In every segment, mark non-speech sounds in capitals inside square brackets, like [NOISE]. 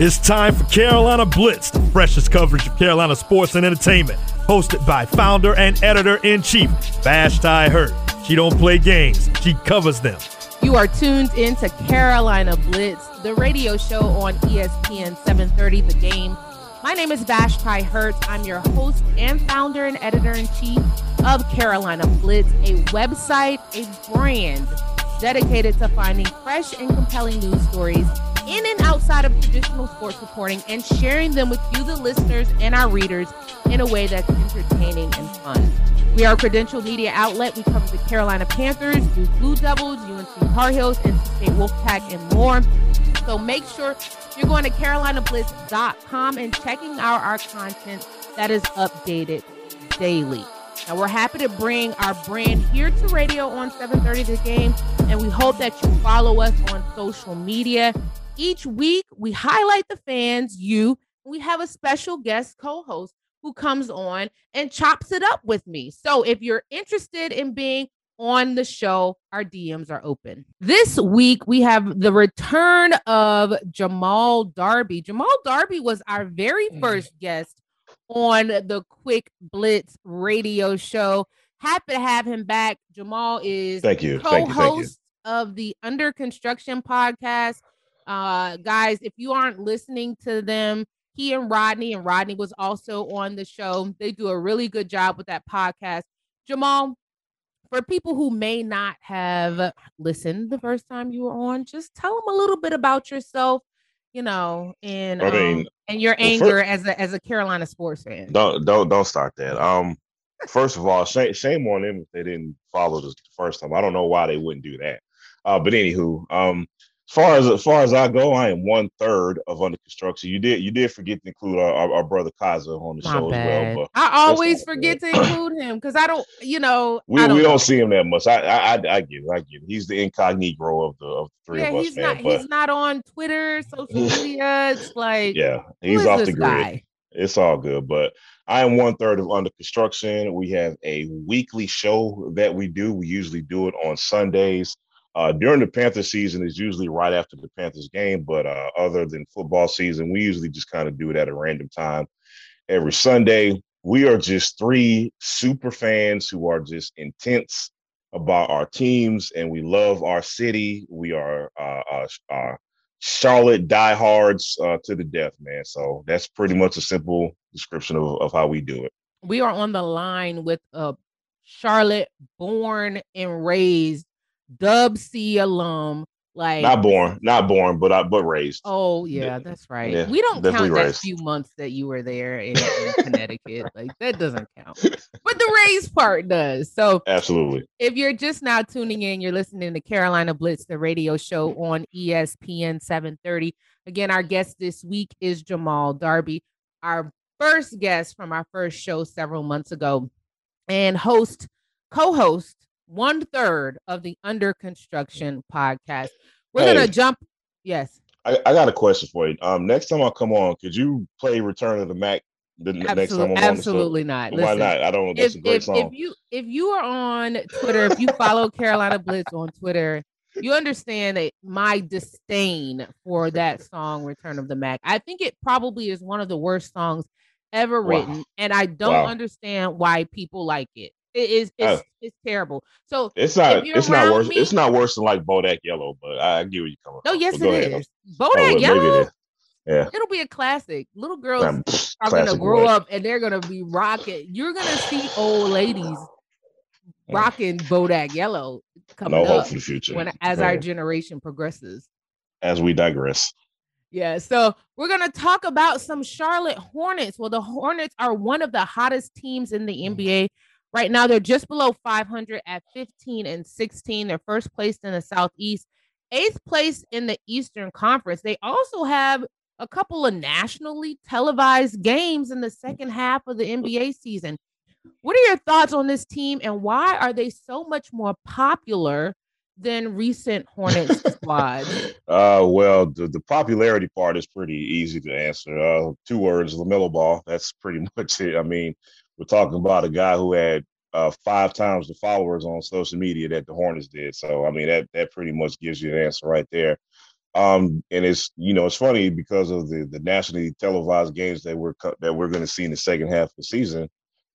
It's time for Carolina Blitz, the freshest coverage of Carolina sports and entertainment. Hosted by founder and editor in chief, Vashti Hurt. She don't play games, she covers them. You are tuned into Carolina Blitz, the radio show on ESPN 730 The Game. My name is Vashti Hurt. I'm your host and founder and editor in chief of Carolina Blitz, a website, a brand dedicated to finding fresh and compelling news stories in and outside of traditional sports reporting and sharing them with you, the listeners, and our readers in a way that's entertaining and fun. We are a credential media outlet. We cover the Carolina Panthers, the Blue Devils, UNC Tar Heels, NC State Wolfpack, and more. So make sure you're going to carolinablitz.com and checking out our content that is updated daily. Now we're happy to bring our brand here to radio on 7:30 the game, and we hope that you follow us on social media. Each week we highlight the fans, you. We have a special guest co-host who comes on and chops it up with me. So if you're interested in being on the show, our DMs are open. This week, we have the return of Jamal Darby. Jamal Darby was our very mm. first guest on the Quick Blitz radio show. Happy to have him back. Jamal is thank you, co-host thank you, thank you. of the Under Construction podcast. Uh, guys, if you aren't listening to them, he and Rodney, and Rodney was also on the show. They do a really good job with that podcast. Jamal, for people who may not have listened the first time you were on, just tell them a little bit about yourself, you know, and I mean, um, and your anger first, as a as a Carolina sports fan. Don't don't don't start that. Um, first of all, shame, shame on them if they didn't follow the first time. I don't know why they wouldn't do that. Uh, but anywho, um, far as as far as I go, I am one third of under construction. You did you did forget to include our, our, our brother Kaza on the My show bad. as well. But I always forget bad. to include him because I don't, you know, we, don't we don't see him that much. I I, I get it. I get it. He's the incognito of the of the three yeah, of us. He's not but... he's not on Twitter, social [LAUGHS] media. It's like yeah, he's off the grid. Guy? It's all good, but I am one third of under construction. We have a weekly show that we do. We usually do it on Sundays. Uh, during the Panthers season is usually right after the Panthers game, but uh, other than football season, we usually just kind of do it at a random time every Sunday. We are just three super fans who are just intense about our teams and we love our city. We are uh, uh, uh Charlotte diehards uh, to the death, man. So that's pretty much a simple description of, of how we do it. We are on the line with a Charlotte born and raised Dub C alum. Like not born, not born, but I but raised. Oh yeah, that's right. Yeah, we don't count that few months that you were there in, in Connecticut. Like that doesn't count. But the raised part does. So absolutely. If you're just now tuning in, you're listening to Carolina Blitz, the radio show on ESPN 730. Again, our guest this week is Jamal Darby, our first guest from our first show several months ago, and host, co-host one third of the under construction podcast. We're hey, gonna jump. Yes. I, I, got a question for you. Um, next time I come on, could you play Return of the Mack the Absolute, next time I'm absolutely not. Why Listen, not? I don't. That's if, a great if, song. If you if you are on Twitter, if you follow Carolina Blitz on Twitter, you understand that my disdain for that song, Return of the Mack. I think it probably is one of the worst songs ever written, wow. and I don't wow. understand why people like it. It is it's, uh, it's terrible. So it's not it's not worse. Me, it's not worse than like Bodak Yellow, but I, get where you coming No, yes, it is. Bodak oh, Yellow. It yeah. It'll be a classic. Little girls Man, are gonna grow boy. up and they're gonna be rocking. You're gonna see old ladies rocking Bodak Yellow coming no up for the future. When as our generation progresses. As we digress. Yeah, so we're gonna talk about some Charlotte Hornets. Well, the Hornets are one of the hottest teams in the NBA Right now, they're just below 500 at 15 and 16. They're first placed in the Southeast, eighth place in the Eastern Conference. They also have a couple of nationally televised games in the second half of the NBA season. What are your thoughts on this team and why are they so much more popular than recent Hornets [LAUGHS] squads? Uh, well, the, the popularity part is pretty easy to answer. Uh, two words, LaMelo Ball. That's pretty [LAUGHS] much it. I mean, we're talking about a guy who had uh, five times the followers on social media that the Hornets did. So I mean that that pretty much gives you an answer right there. Um, and it's you know it's funny because of the the nationally televised games that we're that we're going to see in the second half of the season.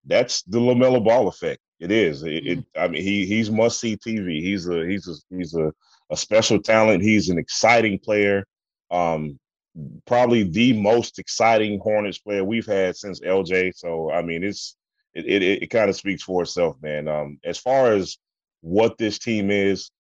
That's the LaMelo Ball effect. It is. It, it, I mean, he he's must see TV. He's a he's a he's a, a special talent. He's an exciting player. Um, probably the most exciting Hornets player we've had since LJ. So I mean, it's it it, it kind of speaks for itself, man. Um, as far as what this team is,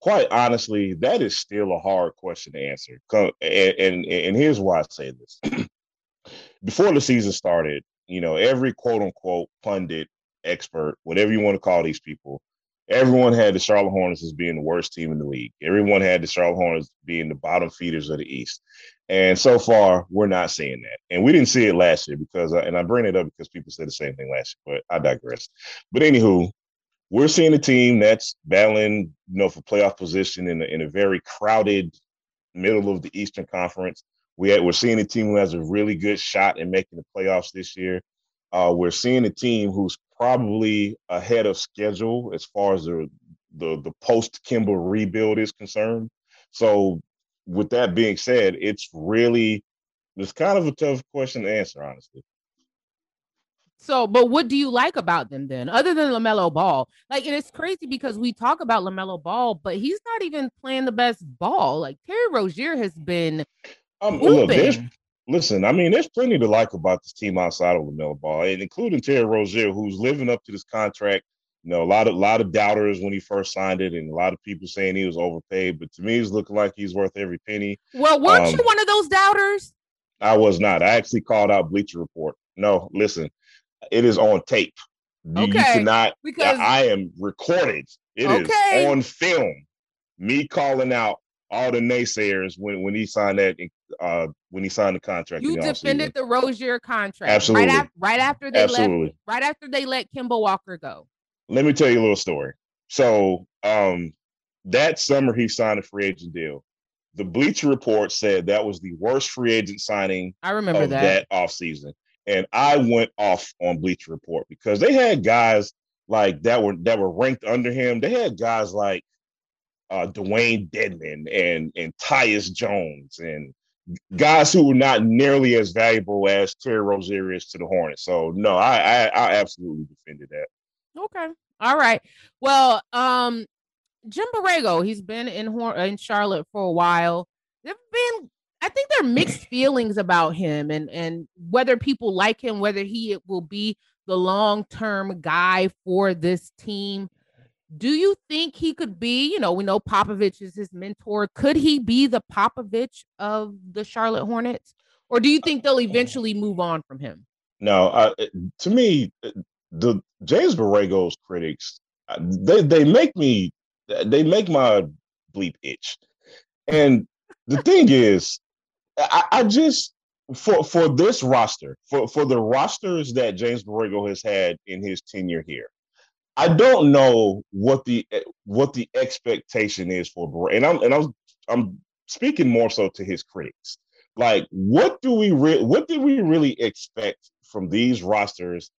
quite honestly, that is still a hard question to answer. And and, and here's why I say this: [CLEARS THROAT] before the season started, you know, every quote unquote pundit, expert, whatever you want to call these people, everyone had the Charlotte Hornets as being the worst team in the league. Everyone had the Charlotte Hornets being the bottom feeders of the East. And so far, we're not seeing that. And we didn't see it last year because, and I bring it up because people said the same thing last year, but I digress. But anywho, we're seeing a team that's battling, you know, for playoff position in a, in a very crowded middle of the Eastern Conference. We had, we're seeing a team who has a really good shot in making the playoffs this year. Uh, we're seeing a team who's probably ahead of schedule as far as the the, the post Kemba rebuild is concerned. So, with that being said, it's really it's kind of a tough question to answer, honestly. So, but what do you like about them then, other than LaMelo Ball? Like, and it's crazy because we talk about LaMelo Ball, but he's not even playing the best ball. Like Terry Rozier has been. Um, look, there's listen, I mean, there's plenty to like about this team outside of LaMelo Ball, and including Terry Rozier, who's living up to this contract. You know, a lot of a lot of doubters when he first signed it, and a lot of people saying he was overpaid. But to me, he's looking like he's worth every penny. Well, weren't um, you one of those doubters? I was not. I actually called out Bleacher Report. No, listen, it is on tape. You, okay. you cannot because I am recorded. It okay. is on film. Me calling out all the naysayers when when he signed that uh when he signed the contract. You defended the Rozier contract. Absolutely. Right, af- right after they Absolutely. let right after they let Kemba Walker go. Let me tell you a little story. So um that summer he signed a free agent deal. The Bleacher Report said that was the worst free agent signing I remember that. that offseason. And I went off on Bleacher Report because they had guys like that were that were ranked under him. They had guys like uh, Dewayne Dedmon and and Tyus Jones and guys who were not nearly as valuable as Terry Rozier is to the Hornets. So no, I, I I, absolutely defended that. Okay, all right. Well, um, Jim Borrego, he's been in in Charlotte for a while. There've been, I think, there are mixed feelings about him and and whether people like him, whether he will be the long term guy for this team. Do you think he could be, you know, we know Popovich is his mentor. Could he be the Popovich of the Charlotte Hornets? Or do you think they'll eventually move on from him? No, uh, to me, the James Borrego's critics, uh, they, they make me, they make my bleep itch. And the thing is, I, I just, for for this roster, for for the rosters that James Borrego has had in his tenure here, I don't know what the what the expectation is for Bray, and I'm and I'm I'm speaking more so to his critics. Like, what do we re- what did we really expect from these rosters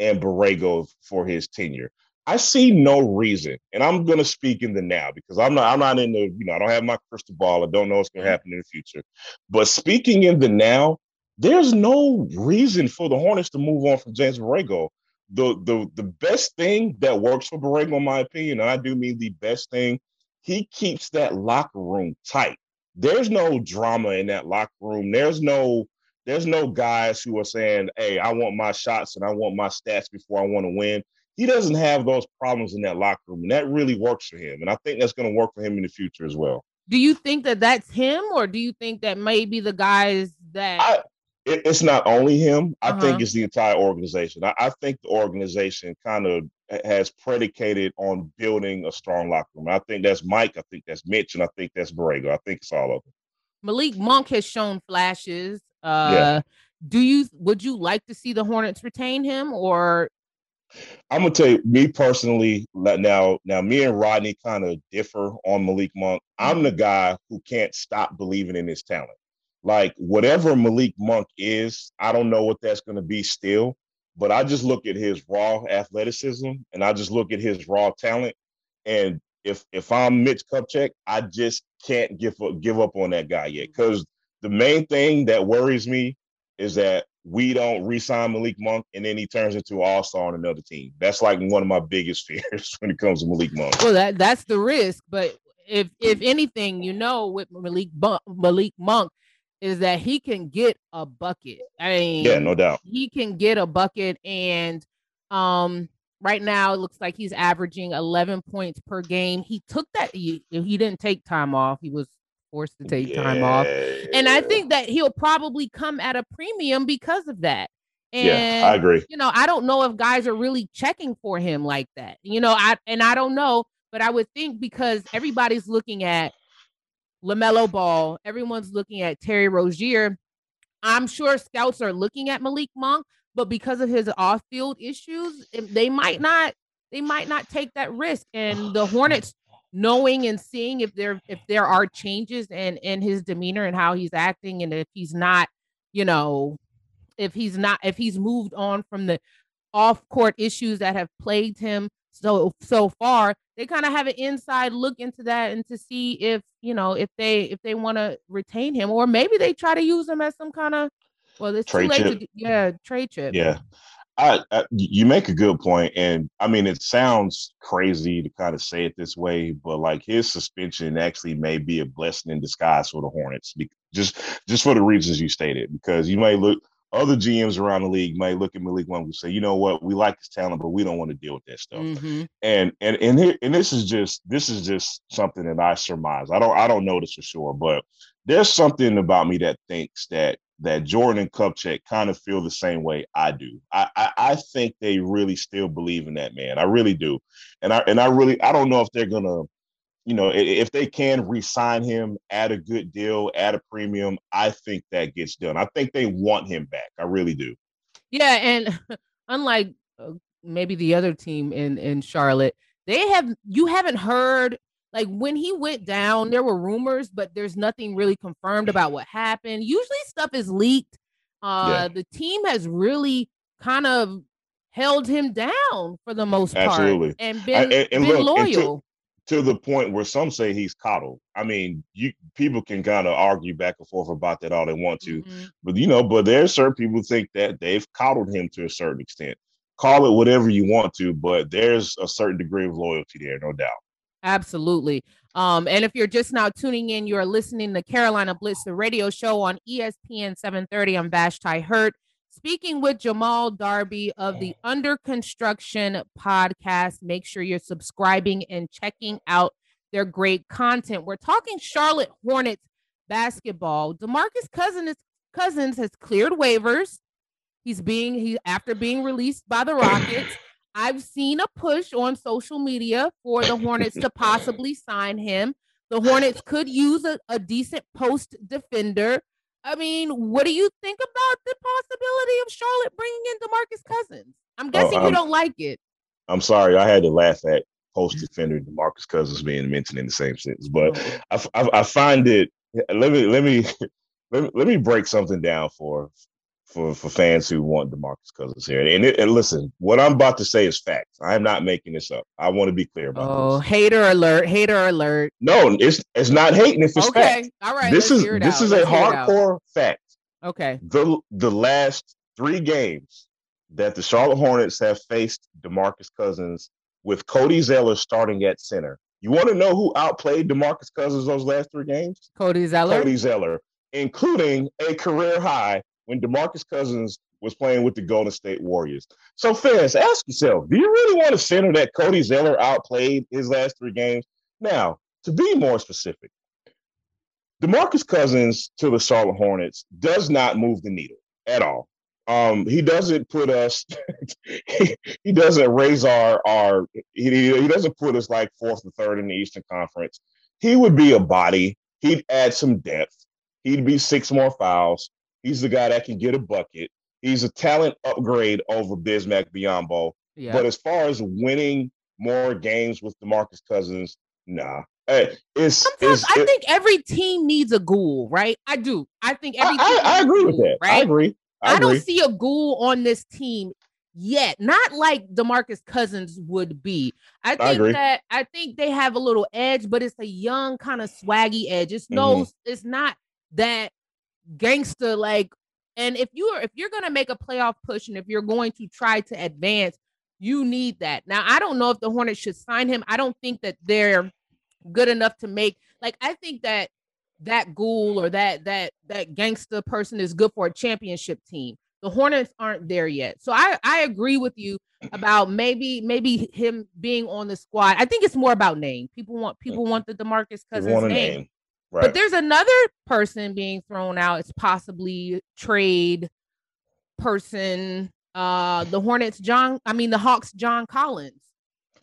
and Borrego for his tenure? I see no reason, and I'm gonna speak in the now because I'm not I'm not in the you know I don't have my crystal ball. I don't know what's gonna mm-hmm. happen in the future. But speaking in the now, there's no reason for the Hornets to move on from James Borrego the the the best thing that works for Borrego, in my opinion, and I do mean the best thing, he keeps that locker room tight. There's no drama in that locker room. There's no there's no guys who are saying, "Hey, I want my shots and I want my stats before I want to win." He doesn't have those problems in that locker room, and that really works for him. And I think that's going to work for him in the future as well. Do you think that that's him, or do you think that maybe the guys that I, it, it's not only him. I uh-huh. think it's the entire organization. I, I think the organization kind of has predicated on building a strong locker room. I think that's Mike. I think that's Mitch, and I think that's Borrego. I think it's all of them. Malik Monk has shown flashes. Uh, yeah. Do you would you like to see the Hornets retain him, or I'm gonna tell you, me personally, now, now me and Rodney kind of differ on Malik Monk. I'm mm-hmm. the guy who can't stop believing in his talent. Like whatever Malik Monk is, I don't know what that's to be still, but I just look at his raw athleticism and I just look at his raw talent. And if if I'm Mitch Kupchak, I just can't give up give up on that guy yet. Because the main thing that worries me is that we don't re-sign Malik Monk and then he turns into an all-star on another team. That's like one of my biggest [LAUGHS] fears when it comes to Malik Monk. Well, that that's the risk. But if if anything, you know, with Malik Malik Monk is that he can get a bucket. I mean, yeah, no doubt. He can get a bucket and um right now it looks like he's averaging 11 points per game. He took that he, he didn't take time off. He was forced to take yeah. time off. And I think that he'll probably come at a premium because of that. And yeah, I agree. You know, I don't know if guys are really checking for him like that. You know, I and I don't know, but I would think because everybody's looking at LaMelo Ball, everyone's looking at Terry Rozier. I'm sure scouts are looking at Malik Monk, but because of his off-field issues, they might not they might not take that risk. And the [SIGHS] Hornets knowing and seeing if there if there are changes in in his demeanor and how he's acting and if he's not you know if he's not if he's moved on from the off court issues that have plagued him so so far they kind of have an inside look into that and to see if you know if they if they want to retain him or maybe they try to use him as some kind of well it's trade too late chip. to yeah trade chip yeah I, I, you make a good point, and I mean it sounds crazy to kind of say it this way, but like his suspension actually may be a blessing in disguise for the Hornets, just just for the reasons you stated. Because you may look other GMs around the league may look at Malik Monk and say, you know what, we like his talent, but we don't want to deal with that stuff. Mm-hmm. And and and here, and this is just this is just something that I surmise. I don't I don't know this for sure, but there's something about me that thinks that that Jordan and Kupchak kind of feel the same way I do. I, I, I think they really still believe in that man. I really do, and I and I really I don't know if they're gonna, you know, if they can re-sign him at a good deal at a premium. I think that gets done. I think they want him back. I really do. Yeah, and [LAUGHS] unlike uh, maybe the other team in in Charlotte, they have you haven't heard like when he went down, there were rumors, but there's nothing really confirmed about what happened. Usually stuff is leaked. Uh, yeah. the team has really kind of held him down for the most part Absolutely. and been, I, and, and been look, loyal. To, the point where some say he's coddled. I mean, you people can kind of argue back and forth about that all they want to, mm-hmm. but you know, but there's certain people think that they've coddled him to a certain extent. Call it whatever you want to, but there's a certain degree of loyalty there, no doubt. Absolutely. Um, and if you're just now tuning in, you're listening to Carolina Blitz, the radio show on ESPN 730. I'm Vashti Hurt, speaking with Jamal Darby of the Under Construction podcast. Make sure you're subscribing and checking out their great content. We're talking Charlotte Hornets basketball. DeMarcus Cousins, Cousins has cleared waivers. He's being he after being released by the Rockets. I've seen a push on social media for the Hornets to possibly sign him. The Hornets could use a, a decent post defender. I mean, what do you think about the possibility of Charlotte bringing in DeMarcus Cousins? I'm oh, guessing oh, you don't like it. I'm sorry, I had to laugh at [LAUGHS] post defender DeMarcus Cousins being mentioned in the same sentence, but oh. I, I, I find it. Let me let me [LAUGHS] let me, let me break something down for for, for fans who want DeMarcus Cousins here. And, it, and listen, what I'm about to say is facts. I am not making this up. I want to be clear about oh, this. hater alert! Hater alert! No, it's it's not hating. If it's okay, fact. all right. This is this out. is let's a hardcore fact. Okay. The the last three games that the Charlotte Hornets have faced DeMarcus Cousins with Cody Zeller starting at center. You want to know who outplayed DeMarcus Cousins those last three games? Cody Zeller. Cody Zeller, including a career high when DeMarcus Cousins was playing with the Golden State Warriors. So, fans, ask yourself, do you really want to center that Cody Zeller outplayed his last three games? Now, to be more specific, DeMarcus Cousins to the Charlotte Hornets does not move the needle at all. Um, he doesn't put us, [LAUGHS] he, he, doesn't raise our, our he, he doesn't put us like fourth and third in the Eastern Conference. He would be a body. He'd add some depth. He'd be six more fouls. He's the guy that can get a bucket. He's a talent upgrade over Bismack Biyombo. Yeah. But as far as winning more games with DeMarcus Cousins, nah. Hey, it's, it's, I think every team needs a ghoul, right? I do. I think every I, I, I agree ghoul, with that. Right? I agree. I, I agree. don't see a ghoul on this team. yet, not like DeMarcus Cousins would be. I think I that I think they have a little edge, but it's a young kind of swaggy edge. It's no, mm-hmm. it's not that gangster like. And if you are if you're gonna make a playoff push and if you're going to try to advance, you need that. Now, I don't know if the Hornets should sign him. I don't think that they're good enough to make like I think that that ghoul or that that that gangster person is good for a championship team. The Hornets aren't there yet. So I I agree with you about maybe maybe him being on the squad. I think it's more about name. People want people want the DeMarcus Cousins name. name. Right. But there's another person being thrown out. It's possibly trade person. Uh the Hornets, John, I mean the Hawks, John Collins.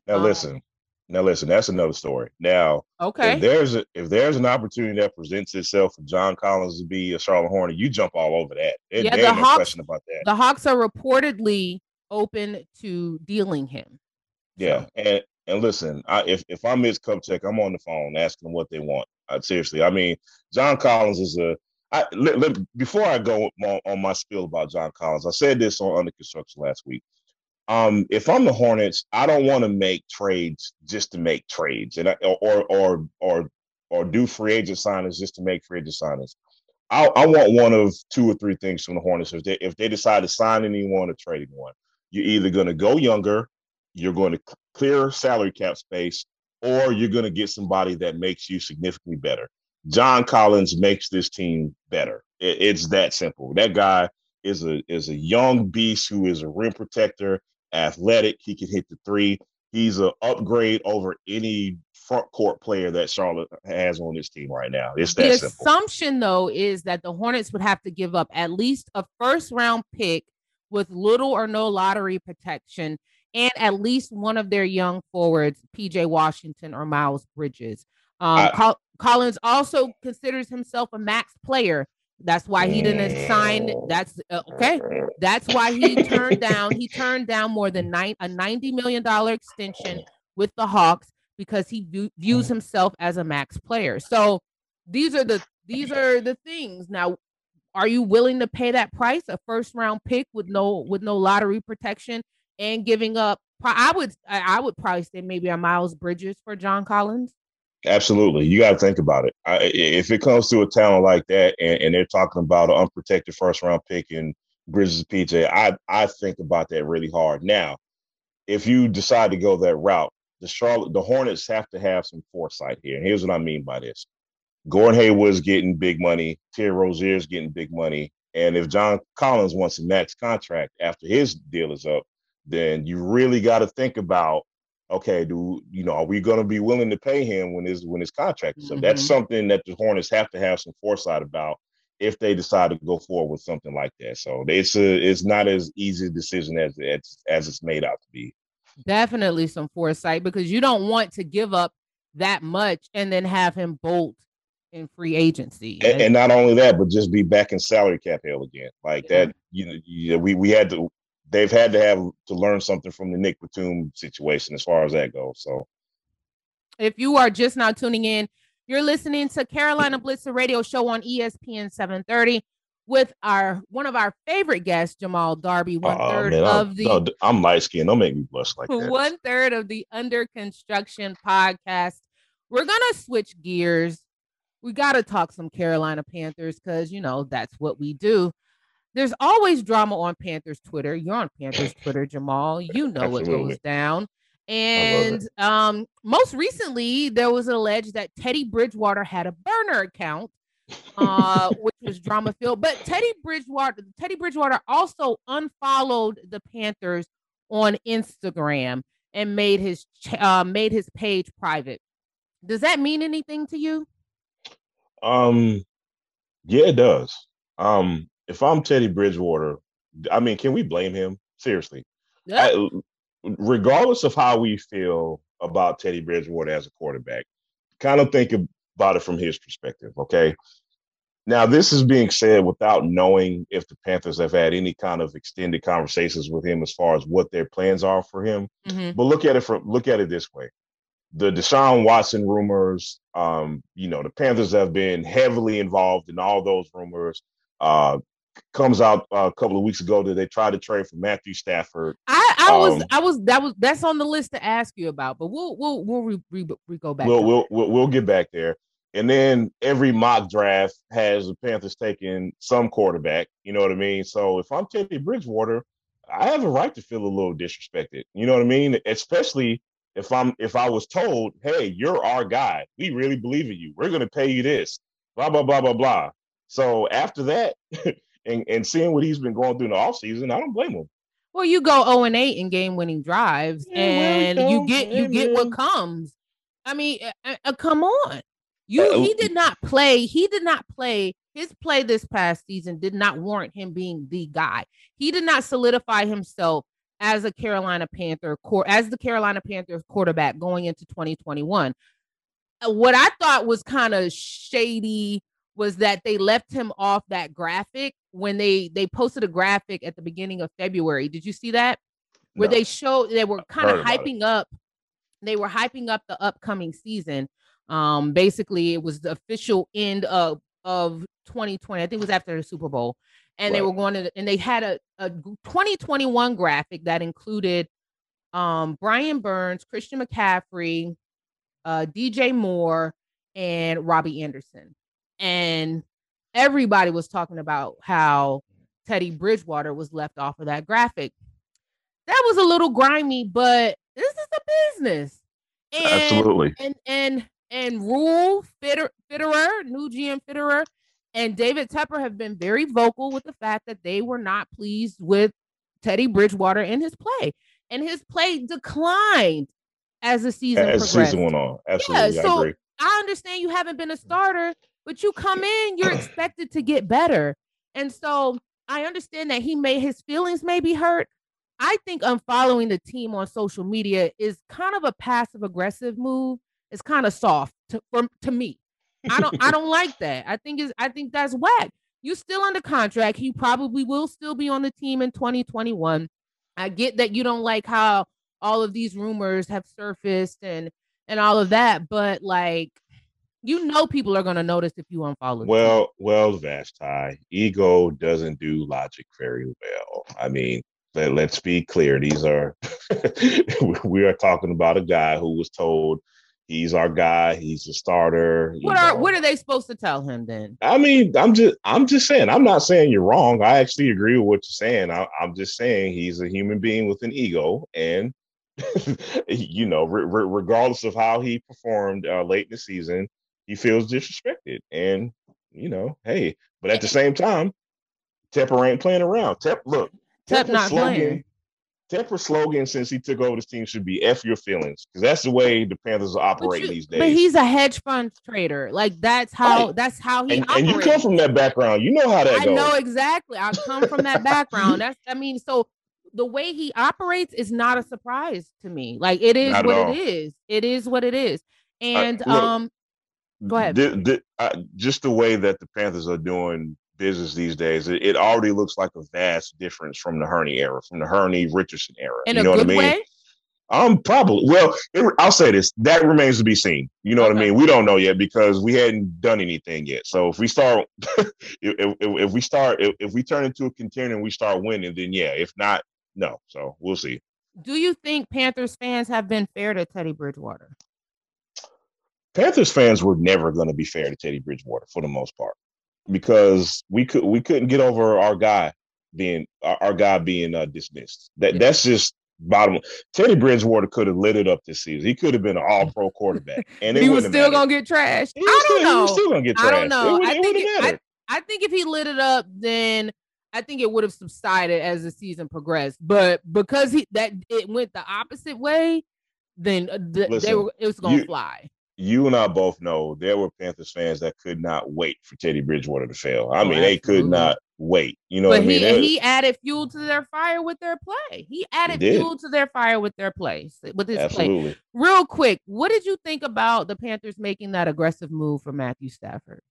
Now um, listen, now listen, that's another story. Now, okay, if there's a, if there's an opportunity that presents itself for John Collins to be a Charlotte Hornet, you jump all over that. There, yeah, the Hawks, question about that. The Hawks are reportedly open to dealing him. Yeah, so. and and listen, I, if if I Mitch Kupchak, I'm on the phone asking what they want. Seriously, I mean, John Collins is a. I, let, before I go on, on my spiel about John Collins, I said this on under construction last week um, if I'm the Hornets, I don't want to make trades just to make trades, and I, or or or or do free agent signings just to make free agent signings. I, I want one of two or three things from the Hornets. If they if they decide to sign anyone or trade anyone, you're either going to go younger, you're going to clear salary cap space, or you're going to get somebody that makes you significantly better. John Collins makes this team better. It, it's that simple. That guy is a is a young beast who is a rim protector athletic. He can hit the three. He's an upgrade over any front court player that Charlotte has on this team right now. It's that the simple. assumption, though, is that the Hornets would have to give up at least a first round pick with little or no lottery protection and at least one of their young forwards, PJ Washington or Miles Bridges. Um, I, Col- Collins also considers himself a max player. That's why he didn't sign. That's uh, okay. That's why he turned down. He turned down more than nine a ninety million dollar extension with the Hawks because he view, views himself as a max player. So these are the these are the things. Now, are you willing to pay that price? A first round pick with no with no lottery protection and giving up. I would I would probably say maybe a Miles Bridges for John Collins. Absolutely, you got to think about it. I, if it comes to a talent like that, and, and, they're talking about an unprotected first round pick and Bridges PJ, I I think about that really hard. Now, if you decide to go that route, the Charlotte, the Hornets have to have some foresight here. And here's what I mean by this: Gordon Hayward's getting big money, Terry Rozier's getting big money, and if John Collins wants a max contract after his deal is up, then you really got to think about okay, do you know, are we going to be willing to pay him when his when his contract is up? Mm-hmm. That's something that the Hornets have to have some foresight about if they decide to go forward with something like that. So it's a it's not as easy a decision as as as it's made out to be. Definitely some foresight because you don't want to give up that much and then have him bolt in free agency. And, and not only that, but just be back in salary cap hell again. Like yeah. that, you know, you, we we had to they've had to have to learn something from the Nick Batum situation as far as that goes. So, if you are just now tuning in, you're listening to Carolina Blitzer Radio Show on ESPN 730 with our one of our favorite guests, Jamal Darby, oh, one oh, third man, of the. No, I'm light skinned. Don't make me blush like that. One third of the Under Construction podcast. We're gonna switch gears. We got to talk some Carolina Panthers because you know that's what we do there's always drama on Panthers Twitter. You're on Panthers [LAUGHS] Twitter, Jamal. You know what goes down. And um, most recently, there was alleged that Teddy Bridgewater had a burner account, uh, which was drama filled. But Teddy Bridgewater, Teddy Bridgewater also unfollowed the Panthers on Instagram and made his uh, made his page private. Does that mean anything to you? Um, yeah, it does. Um, if I'm Teddy Bridgewater, I mean, can we blame him? Seriously. Yeah. I, regardless of how we feel about Teddy Bridgewater as a quarterback, kind of think about it from his perspective, okay? Now, this is being said without knowing if the Panthers have had any kind of extended conversations with him as far as what their plans are for him. Mm-hmm. But look at it from look at it this way: the Deshaun Watson rumors. Um, you know, the Panthers have been heavily involved in all those rumors. Uh, comes out uh, a couple of weeks ago that they tried to trade for Matthew Stafford. I, I um, was I was that was that's on the list to ask you about, but we'll we'll we'll re, re, re go back. We'll we'll, we'll we'll get back there. And then every mock draft has the Panthers taking some quarterback. You know what I mean? So if I'm Teddy Bridgewater, I have a right to feel a little disrespected. You know what I mean? Especially if I'm if I was told, hey, you're our guy. We really believe in you. We're gonna pay you this. Blah blah blah blah blah. So after that, [LAUGHS] and, and seeing what he's been going through in the offseason, I don't blame him. Well, you go 0 and 8 in game winning drives, yeah, and you get you get what comes. I mean, uh, uh, come on. You uh, he did not play. He did not play. His play this past season did not warrant him being the guy. He did not solidify himself as a Carolina Panther core as the Carolina Panthers quarterback going into 2021. Uh, what I thought was kind of shady was that they left him off that graphic when they they posted a graphic at the beginning of February. Did you see that? Where no. they showed they were kind of hyping up they were hyping up the upcoming season um, basically, it was the official end of of 2020. I think it was after the Super Bowl, and right. they were going to and they had a, a 2021 graphic that included um, Brian Burns, Christian McCaffrey, uh, DJ Moore, and Robbie Anderson, and everybody was talking about how Teddy Bridgewater was left off of that graphic. That was a little grimy, but this is a business. And, Absolutely. And and and Rule Fitter, Fitterer, new GM Fitterer, and David Tepper have been very vocal with the fact that they were not pleased with Teddy Bridgewater in his play, and his play declined as the season as progressed. season went on. Absolutely, yeah, so I, I understand you haven't been a starter, but you come in, you're expected to get better, and so I understand that he may his feelings may be hurt. I think unfollowing the team on social media is kind of a passive aggressive move it's kind of soft to, for, to me. I don't I don't like [LAUGHS] that. I think is I think that's whack. You're still under contract. He probably will still be on the team in 2021. I get that you don't like how all of these rumors have surfaced and and all of that, but like you know people are gonna notice if you unfollow. Well, them. well, Vashti, ego doesn't do logic very well. I mean, let, let's be clear. These are [LAUGHS] we are talking about a guy who was told he's our guy. He's a starter. What are know. what are they supposed to tell him then? I mean, I'm just I'm just saying. I'm not saying you're wrong. I actually agree with what you're saying. I, am just saying he's a human being with an ego, and [LAUGHS] you know, re- re- regardless of how he performed uh, late in the season, he feels disrespected. And you know, hey, but at the same time, Tepper ain't playing around. Tep, look, Tep not slogan, playing. Tepper's slogan since he took over this team should be "F your feelings" because that's the way the Panthers are operating these days. But he's a hedge fund trader. Like that's how right. that's how he. And, and, you come from that background, you know how that I goes. know exactly. I come from that background. [LAUGHS] That's I mean, so the way he operates is not a surprise to me. Like it is what it is. It is what it is. And uh, look, um, go ahead. uh, just the way that the Panthers are doing business these days, it, it, already looks like a vast difference from the Hurney era, from the Hurney Richardson era. In you know what I mean? Way? Um, probably. Well, it, I'll say this: that remains to be seen. You know okay. what I mean? We don't know yet because we hadn't done anything yet. So if we start, [LAUGHS] if, if, if, we start, if, if we turn into a contender and we start winning, then yeah. If not, no. So we'll see. Do you think Panthers fans have been fair to Teddy Bridgewater? Panthers fans were never going to be fair to Teddy Bridgewater for the most part because we could we couldn't get over our guy being our, our guy being uh, dismissed. That yeah. that's just bottom. Teddy Bridgewater could have lit it up this season. He could have been an All Pro [LAUGHS] quarterback, and he was still gonna get trashed. I don't know. He was still gonna get trashed. I don't know. I think it, I, I think if he lit it up, then I think it would have subsided as the season progressed. But because he that it went the opposite way, then uh, th- Listen, they were it was gonna you, fly you and I both know there were Panthers fans that could not wait for Teddy Bridgewater to fail. I oh, mean, they could not wait. You know but what he, I mean? he added fuel to their fire with their play. He added he fuel to their fire with their plays, with his Absolutely. play. Real quick, what did you think about the Panthers making that aggressive move for Matthew Stafford?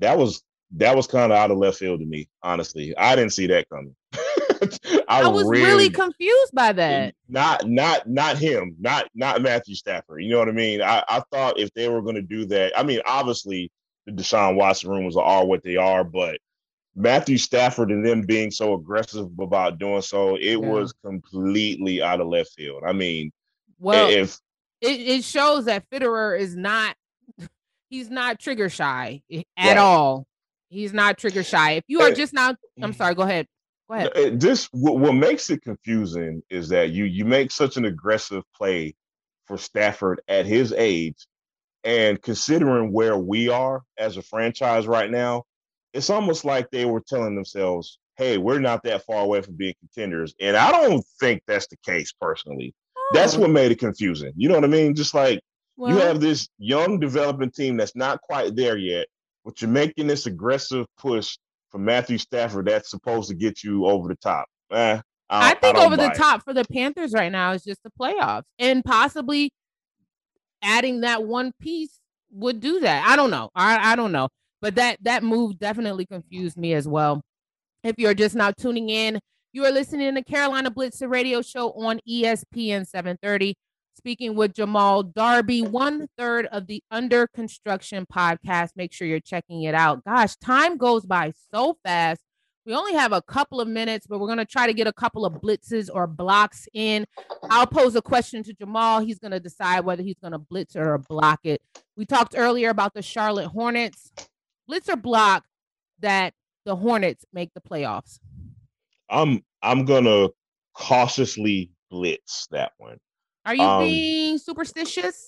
That was that was kind of out of left field to me, honestly. I didn't see that coming. [LAUGHS] I, I, was really, really, confused by that. Not not not him, not not Matthew Stafford. You know what I mean? I, I thought if they were going to do that, I mean, obviously the Deshaun Watson rumors are all what they are, but Matthew Stafford and them being so aggressive about doing so, it yeah. was completely out of left field. I mean, well, if it, it shows that Fitterer is not [LAUGHS] he's not trigger shy eh, at right. all. He's not trigger shy. If you are just now, I'm mm. sorry, go ahead. This what, what makes it confusing is that you you make such an aggressive play for Stafford at his age, and considering where we are as a franchise right now, it's almost like they were telling themselves, "Hey, we're not that far away from being contenders," and I don't think that's the case personally. Oh. That's what made it confusing. You know what I mean? Just like well, you have this young developing team that's not quite there yet, but you're making this aggressive push for Matthew Stafford that's supposed to get you over the top. Eh, I, I think I over the top for the Panthers right now is just the playoffs and possibly adding that one piece would do that. I don't know. I, I don't know. But that that move definitely confused me as well. If you're just now tuning in, you are listening to Carolina Blitz, radio show on ESPN 730 speaking with Jamal Darby, one third of the Under Construction podcast. Make sure you're checking it out. Gosh, time goes by so fast. We only have a couple of minutes, but we're going to try to get a couple of blitzes or blocks in. I'll pose a question to Jamal. He's going to decide whether he's going to blitz or block it. We talked earlier about the Charlotte Hornets. Blitz or block that the Hornets make the playoffs? I'm I'm going to cautiously blitz that one. Are you um, being superstitious?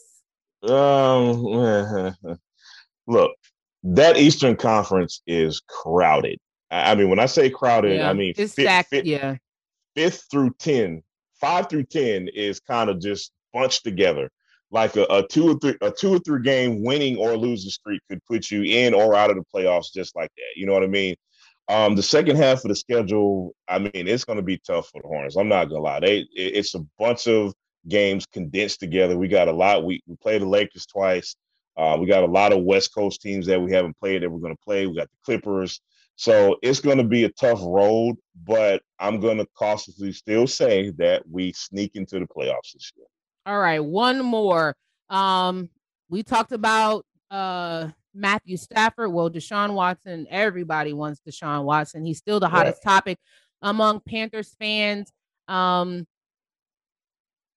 Um, [LAUGHS] look, that Eastern Conference is crowded. I, mean, when I say crowded, yeah, I mean it's fifth, stacked, fifth, yeah. Fifth through ten, five through ten is kind of just bunched together. Like a, a two or three, a two or three game winning or losing streak could put you in or out of the playoffs just like that. You know what I mean? Um, the second half of the schedule, I mean, it's going to be tough for the Hornets. I'm not gonna lie. They, it, it's a bunch of games condensed together. We got a lot. We, we played the Lakers twice. Uh, we got a lot of West Coast teams that we haven't played that we're going to play. We got the Clippers. So it's going to be a tough road, but I'm going to cautiously still say that we sneak into the playoffs this year. All right, one more. Um, we talked about uh, Matthew Stafford. Well, Deshaun Watson. Everybody wants Deshaun Watson. He's still the hottest topic among Panthers fans. Um,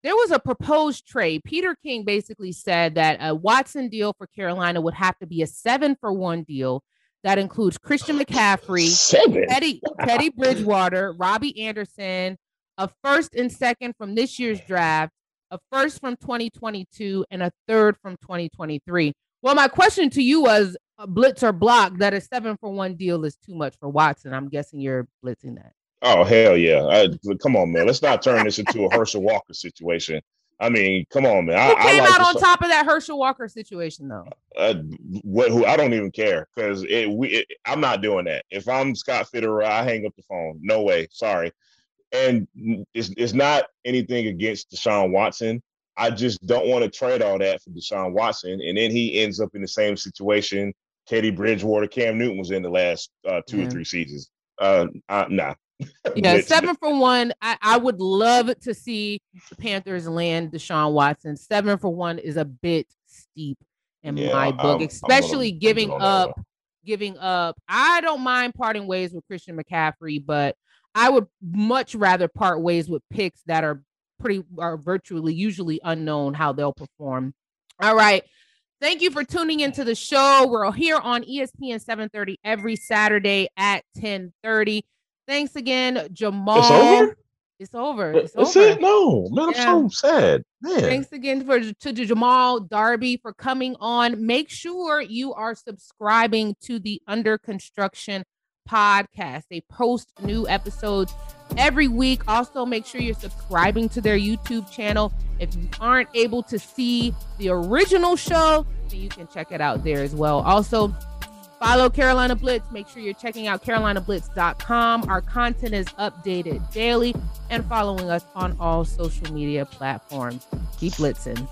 there was a proposed trade. Peter King basically said that a Watson deal for Carolina would have to be a seven for one deal that includes Christian McCaffrey, seven. Teddy, Teddy Bridgewater, Robbie Anderson, a first and second from this year's draft, a first from 2022, and a third from 2023. Well, my question to you was blitz or block that a seven for one deal is too much for Watson. I'm guessing you're blitzing that. Oh hell yeah! I, come on, man. Let's not turn this into a Herschel Walker situation. I mean, come on, man. Who I, came I like out on top of that Herschel Walker situation, though? Uh, what? Who? I don't even care because it. We. It, I'm not doing that. If I'm Scott Fitterer, I hang up the phone. No way. Sorry. And it's it's not anything against Deshaun Watson. I just don't want to trade all that for Deshaun Watson, and then he ends up in the same situation Teddy Bridgewater, Cam Newton was in the last uh, two yeah. or three seasons. Uh, uh, nah, yeah, seven for one. I, I would love to see the Panthers land Deshaun Watson. Seven for one is a bit steep in yeah, my book, I'm, especially I'm gonna, giving up. Giving up. I don't mind parting ways with Christian McCaffrey, but I would much rather part ways with picks that are pretty are virtually usually unknown how they'll perform. All right. Thank you for tuning into the show. We're here on ESPN 730 every Saturday at 1030. Thanks again, Jamal. It's over. It's over. Uh, it's That's over. it. No, man, I'm yeah. so sad. Man. Thanks again for to Jamal Darby for coming on. Make sure you are subscribing to the Under Construction podcast. They post new episodes every week. Also, make sure you're subscribing to their YouTube channel. If you aren't able to see the original show, then you can check it out there as well. Also, Follow Carolina Blitz. Make sure you're checking out carolinablitz.com. Our content is updated daily and following us on all social media platforms. Keep blitzing.